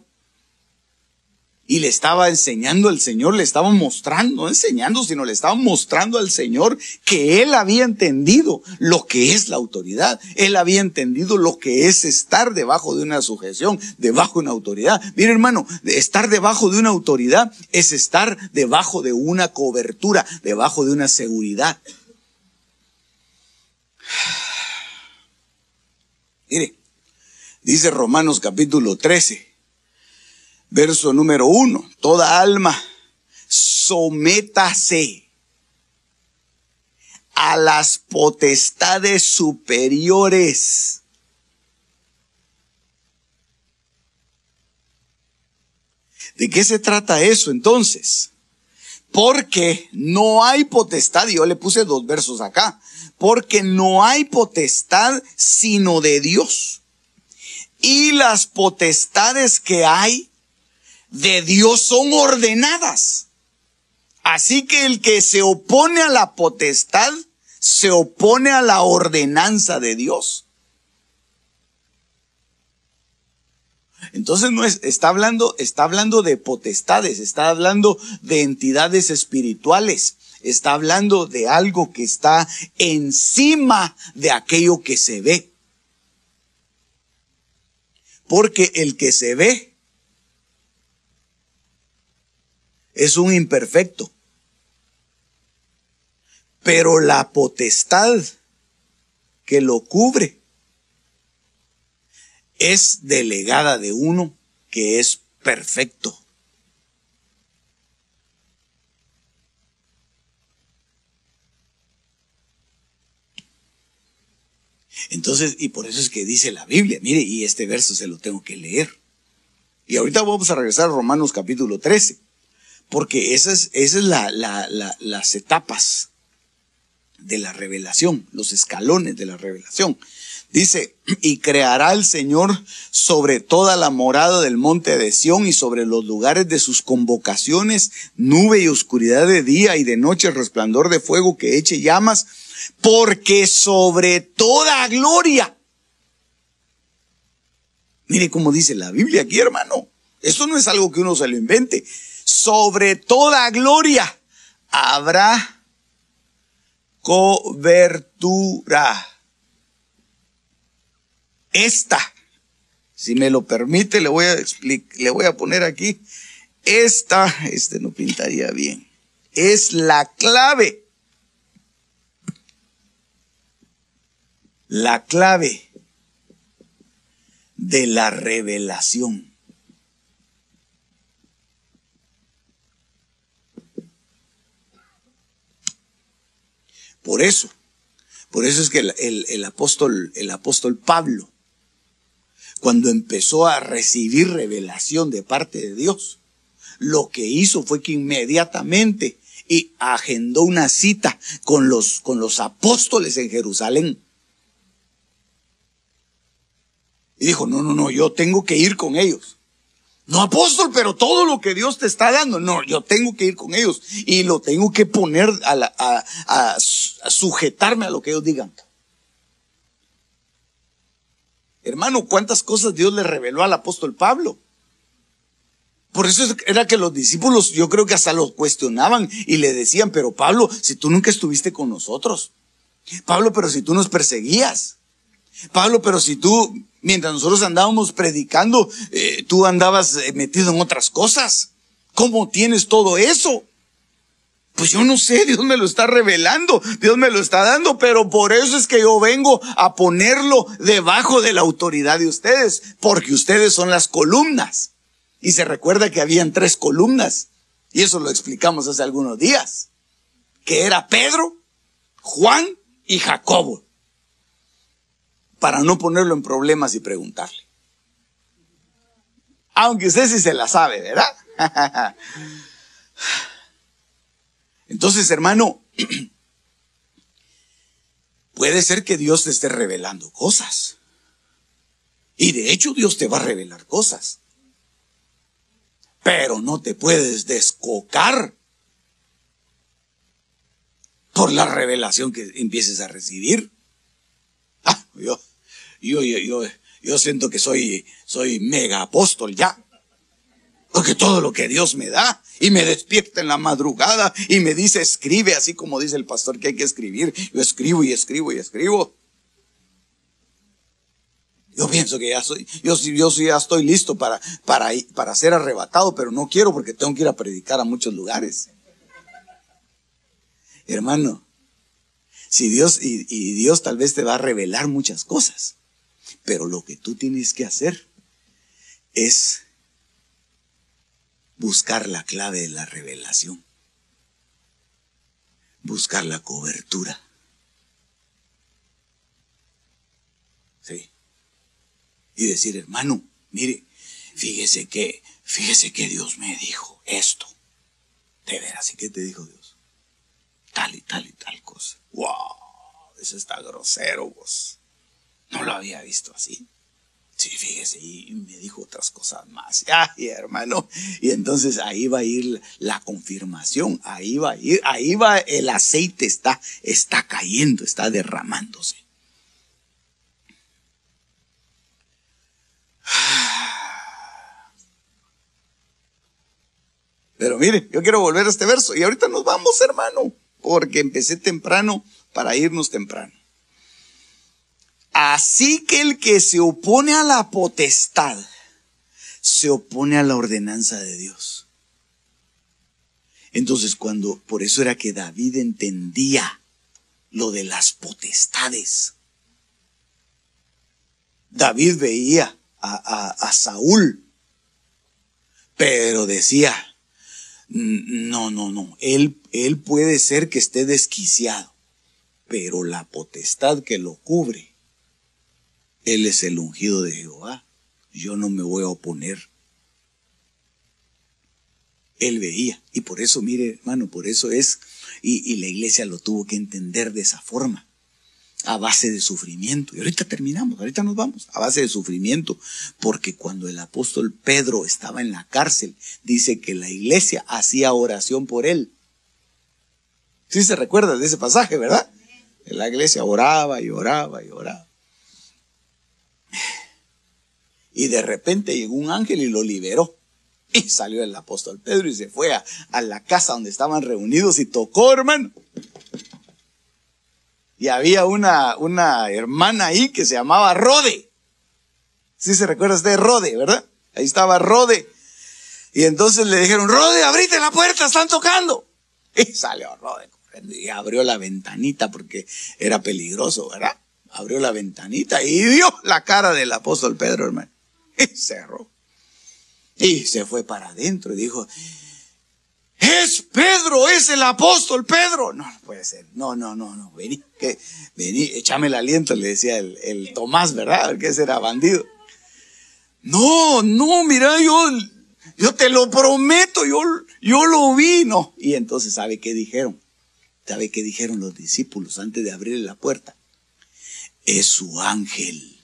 Y le estaba enseñando al Señor, le estaba mostrando, no enseñando, sino le estaba mostrando al Señor que él había entendido lo que es la autoridad. Él había entendido lo que es estar debajo de una sujeción, debajo de una autoridad. Mire hermano, estar debajo de una autoridad es estar debajo de una cobertura, debajo de una seguridad. *sighs* Mire, dice Romanos capítulo 13 verso número uno, toda alma, sométase a las potestades superiores. ¿De qué se trata eso entonces? Porque no hay potestad, yo le puse dos versos acá, porque no hay potestad sino de Dios. Y las potestades que hay de Dios son ordenadas. Así que el que se opone a la potestad, se opone a la ordenanza de Dios. Entonces no es, está hablando, está hablando de potestades, está hablando de entidades espirituales, está hablando de algo que está encima de aquello que se ve. Porque el que se ve es un imperfecto. Pero la potestad que lo cubre es delegada de uno que es perfecto. Entonces, y por eso es que dice la Biblia, mire, y este verso se lo tengo que leer. Y ahorita vamos a regresar a Romanos capítulo 13 porque esas, esas la, las etapas de la revelación, los escalones de la revelación. Dice, y creará el Señor sobre toda la morada del monte de Sión y sobre los lugares de sus convocaciones, nube y oscuridad de día y de noche resplandor de fuego que eche llamas, porque sobre toda gloria. Mire cómo dice la Biblia aquí, hermano. Esto no es algo que uno se lo invente sobre toda gloria habrá cobertura. Esta, si me lo permite, le voy a explicar, le voy a poner aquí. Esta, este no pintaría bien. Es la clave. La clave de la revelación. Por eso, por eso es que el, apóstol, el apóstol Pablo, cuando empezó a recibir revelación de parte de Dios, lo que hizo fue que inmediatamente agendó una cita con los, con los apóstoles en Jerusalén. Y dijo, no, no, no, yo tengo que ir con ellos. No apóstol, pero todo lo que Dios te está dando, no, yo tengo que ir con ellos y lo tengo que poner a, a, sujetarme a lo que ellos digan. Hermano, ¿cuántas cosas Dios le reveló al apóstol Pablo? Por eso era que los discípulos, yo creo que hasta los cuestionaban y le decían, pero Pablo, si tú nunca estuviste con nosotros. Pablo, pero si tú nos perseguías. Pablo, pero si tú mientras nosotros andábamos predicando, eh, tú andabas eh, metido en otras cosas. ¿Cómo tienes todo eso? Pues yo no sé, Dios me lo está revelando, Dios me lo está dando, pero por eso es que yo vengo a ponerlo debajo de la autoridad de ustedes, porque ustedes son las columnas. Y se recuerda que habían tres columnas, y eso lo explicamos hace algunos días, que era Pedro, Juan y Jacobo para no ponerlo en problemas y preguntarle. Aunque usted sí se la sabe, ¿verdad? *laughs* Entonces, hermano, *clears throat* puede ser que Dios te esté revelando cosas. Y de hecho Dios te va a revelar cosas. Pero no te puedes descocar por la revelación que empieces a recibir. *laughs* Ah, yo, yo, yo, yo, siento que soy, soy mega apóstol ya. Porque todo lo que Dios me da y me despierta en la madrugada y me dice escribe, así como dice el pastor que hay que escribir, yo escribo y escribo y escribo. Yo pienso que ya soy, yo, yo ya estoy listo para, para, para ser arrebatado, pero no quiero porque tengo que ir a predicar a muchos lugares. Hermano, si Dios, y, y Dios tal vez te va a revelar muchas cosas, pero lo que tú tienes que hacer es buscar la clave de la revelación, buscar la cobertura. Sí. Y decir, hermano, mire, fíjese que, fíjese que Dios me dijo esto. De veras, ¿y qué te dijo Dios? Tal y tal y tal cosa. ¡Wow! Eso está grosero, vos. No lo había visto así. Sí, fíjese, y me dijo otras cosas más. *laughs* Ay, hermano. Y entonces ahí va a ir la confirmación, ahí va a ir, ahí va el aceite está, está cayendo, está derramándose. *sighs* Pero mire, yo quiero volver a este verso y ahorita nos vamos, hermano, porque empecé temprano para irnos temprano. Así que el que se opone a la potestad, se opone a la ordenanza de Dios. Entonces cuando, por eso era que David entendía lo de las potestades. David veía a, a Saúl, pero decía, no, no, no, él, él puede ser que esté desquiciado, pero la potestad que lo cubre él es el ungido de Jehová. Yo no me voy a oponer. Él veía. Y por eso, mire, hermano, por eso es, y, la iglesia lo tuvo que entender de esa forma, a base de sufrimiento. Y ahorita terminamos, ahorita nos vamos, a base de sufrimiento, porque cuando el apóstol Pedro estaba en la cárcel, dice que la iglesia hacía oración por él. Sí se recuerda de ese pasaje, ¿verdad? La iglesia oraba y oraba y oraba. Y de repente llegó un ángel y lo liberó. Y salió el apóstol Pedro y se fue a, la casa donde estaban reunidos y tocó, hermano. Y había una, una hermana ahí que se llamaba Rode. Sí se recuerda de Rode, ¿verdad? Ahí estaba Rode. Y entonces le dijeron, Rode, abrite la puerta, están tocando. Y salió Rode y abrió la ventanita porque era peligroso, ¿verdad? Abrió la ventanita y vio la cara del apóstol Pedro, hermano. Y cerró. Y se fue para adentro y dijo, es Pedro, es el apóstol Pedro. No, no puede ser. No, no, no, no. Vení, vení, échame el aliento, le decía el, el Tomás, ¿verdad? Que ese era bandido. No, no, mira, yo, yo te lo prometo, yo, yo lo vi, no. Y entonces, ¿sabe qué dijeron? ¿Sabe qué dijeron los discípulos antes de abrirle la puerta? Es su ángel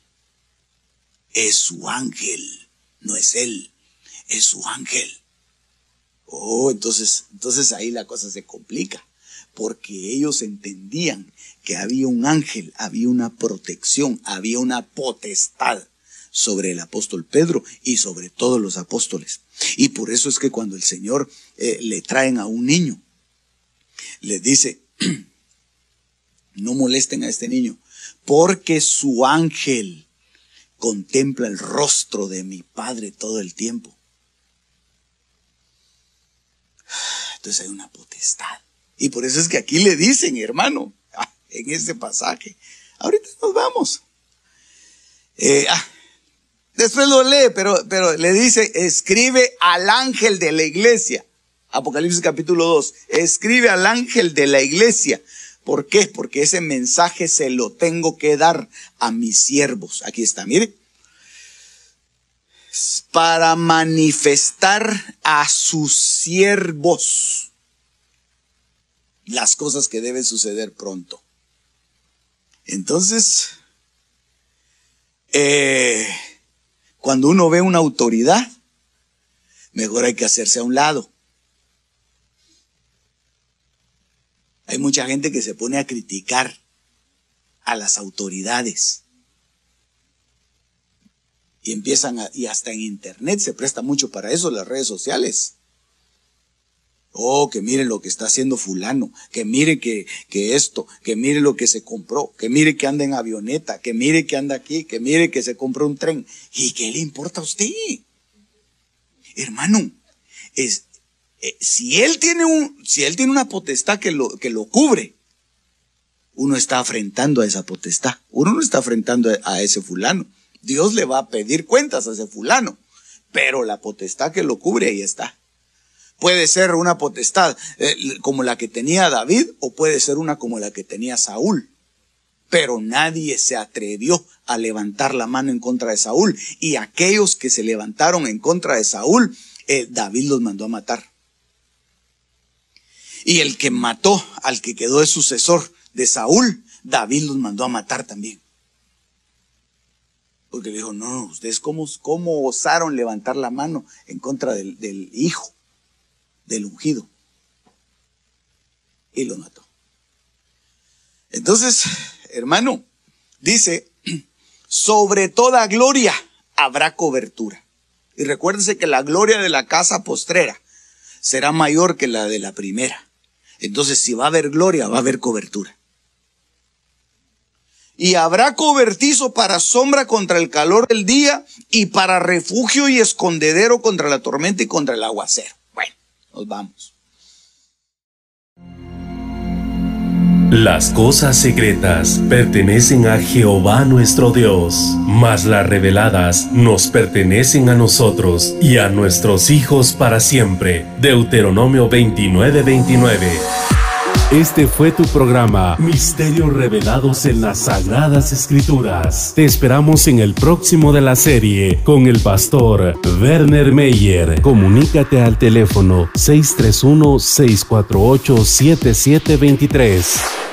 es su ángel, no es él, es su ángel. Oh, entonces, entonces ahí la cosa se complica, porque ellos entendían que había un ángel, había una protección, había una potestad sobre el apóstol Pedro y sobre todos los apóstoles. Y por eso es que cuando el Señor eh, le traen a un niño, le dice, *clears throat* no molesten a este niño, porque su ángel contempla el rostro de mi Padre todo el tiempo. Entonces hay una potestad. Y por eso es que aquí le dicen, hermano, *laughs* en este pasaje, ahorita nos vamos. Eh, ah, después lo lee, pero, pero le dice, escribe al ángel de la iglesia. Apocalipsis capítulo 2, escribe al ángel de la iglesia. ¿Por qué? Porque ese mensaje se lo tengo que dar a mis siervos. Aquí está, mire. Para manifestar a sus siervos las cosas que deben suceder pronto. Entonces, eh, cuando uno ve una autoridad, mejor hay que hacerse a un lado. Hay mucha gente que se pone a criticar a las autoridades. Y empiezan a, y hasta en internet se presta mucho para eso, las redes sociales. Oh, que mire lo que está haciendo fulano, que mire que, que esto, que mire lo que se compró, que mire que anda en avioneta, que mire que anda aquí, que mire que se compró un tren. ¿Y qué le importa a usted? Hermano, es, eh, si él tiene un, si él tiene una potestad que lo, que lo cubre, uno está afrentando a esa potestad, uno no está afrentando a ese fulano. Dios le va a pedir cuentas a ese fulano, pero la potestad que lo cubre ahí está. Puede ser una potestad eh, como la que tenía David o puede ser una como la que tenía Saúl. Pero nadie se atrevió a levantar la mano en contra de Saúl. Y aquellos que se levantaron en contra de Saúl, eh, David los mandó a matar. Y el que mató al que quedó de sucesor de Saúl, David los mandó a matar también. Porque le dijo, no, ustedes cómo, cómo osaron levantar la mano en contra del, del hijo del ungido. Y lo mató. Entonces, hermano, dice, sobre toda gloria habrá cobertura. Y recuérdense que la gloria de la casa postrera será mayor que la de la primera. Entonces, si va a haber gloria, va a haber cobertura. Y habrá cobertizo para sombra contra el calor del día y para refugio y escondedero contra la tormenta y contra el aguacero. Bueno, nos vamos. Las cosas secretas pertenecen a Jehová nuestro Dios, mas las reveladas nos pertenecen a nosotros y a nuestros hijos para siempre. Deuteronomio 29:29. Este fue tu programa Misterios Revelados en las Sagradas Escrituras. Te esperamos en el próximo de la serie con el pastor Werner Meyer. Comunícate al teléfono 631-648-7723.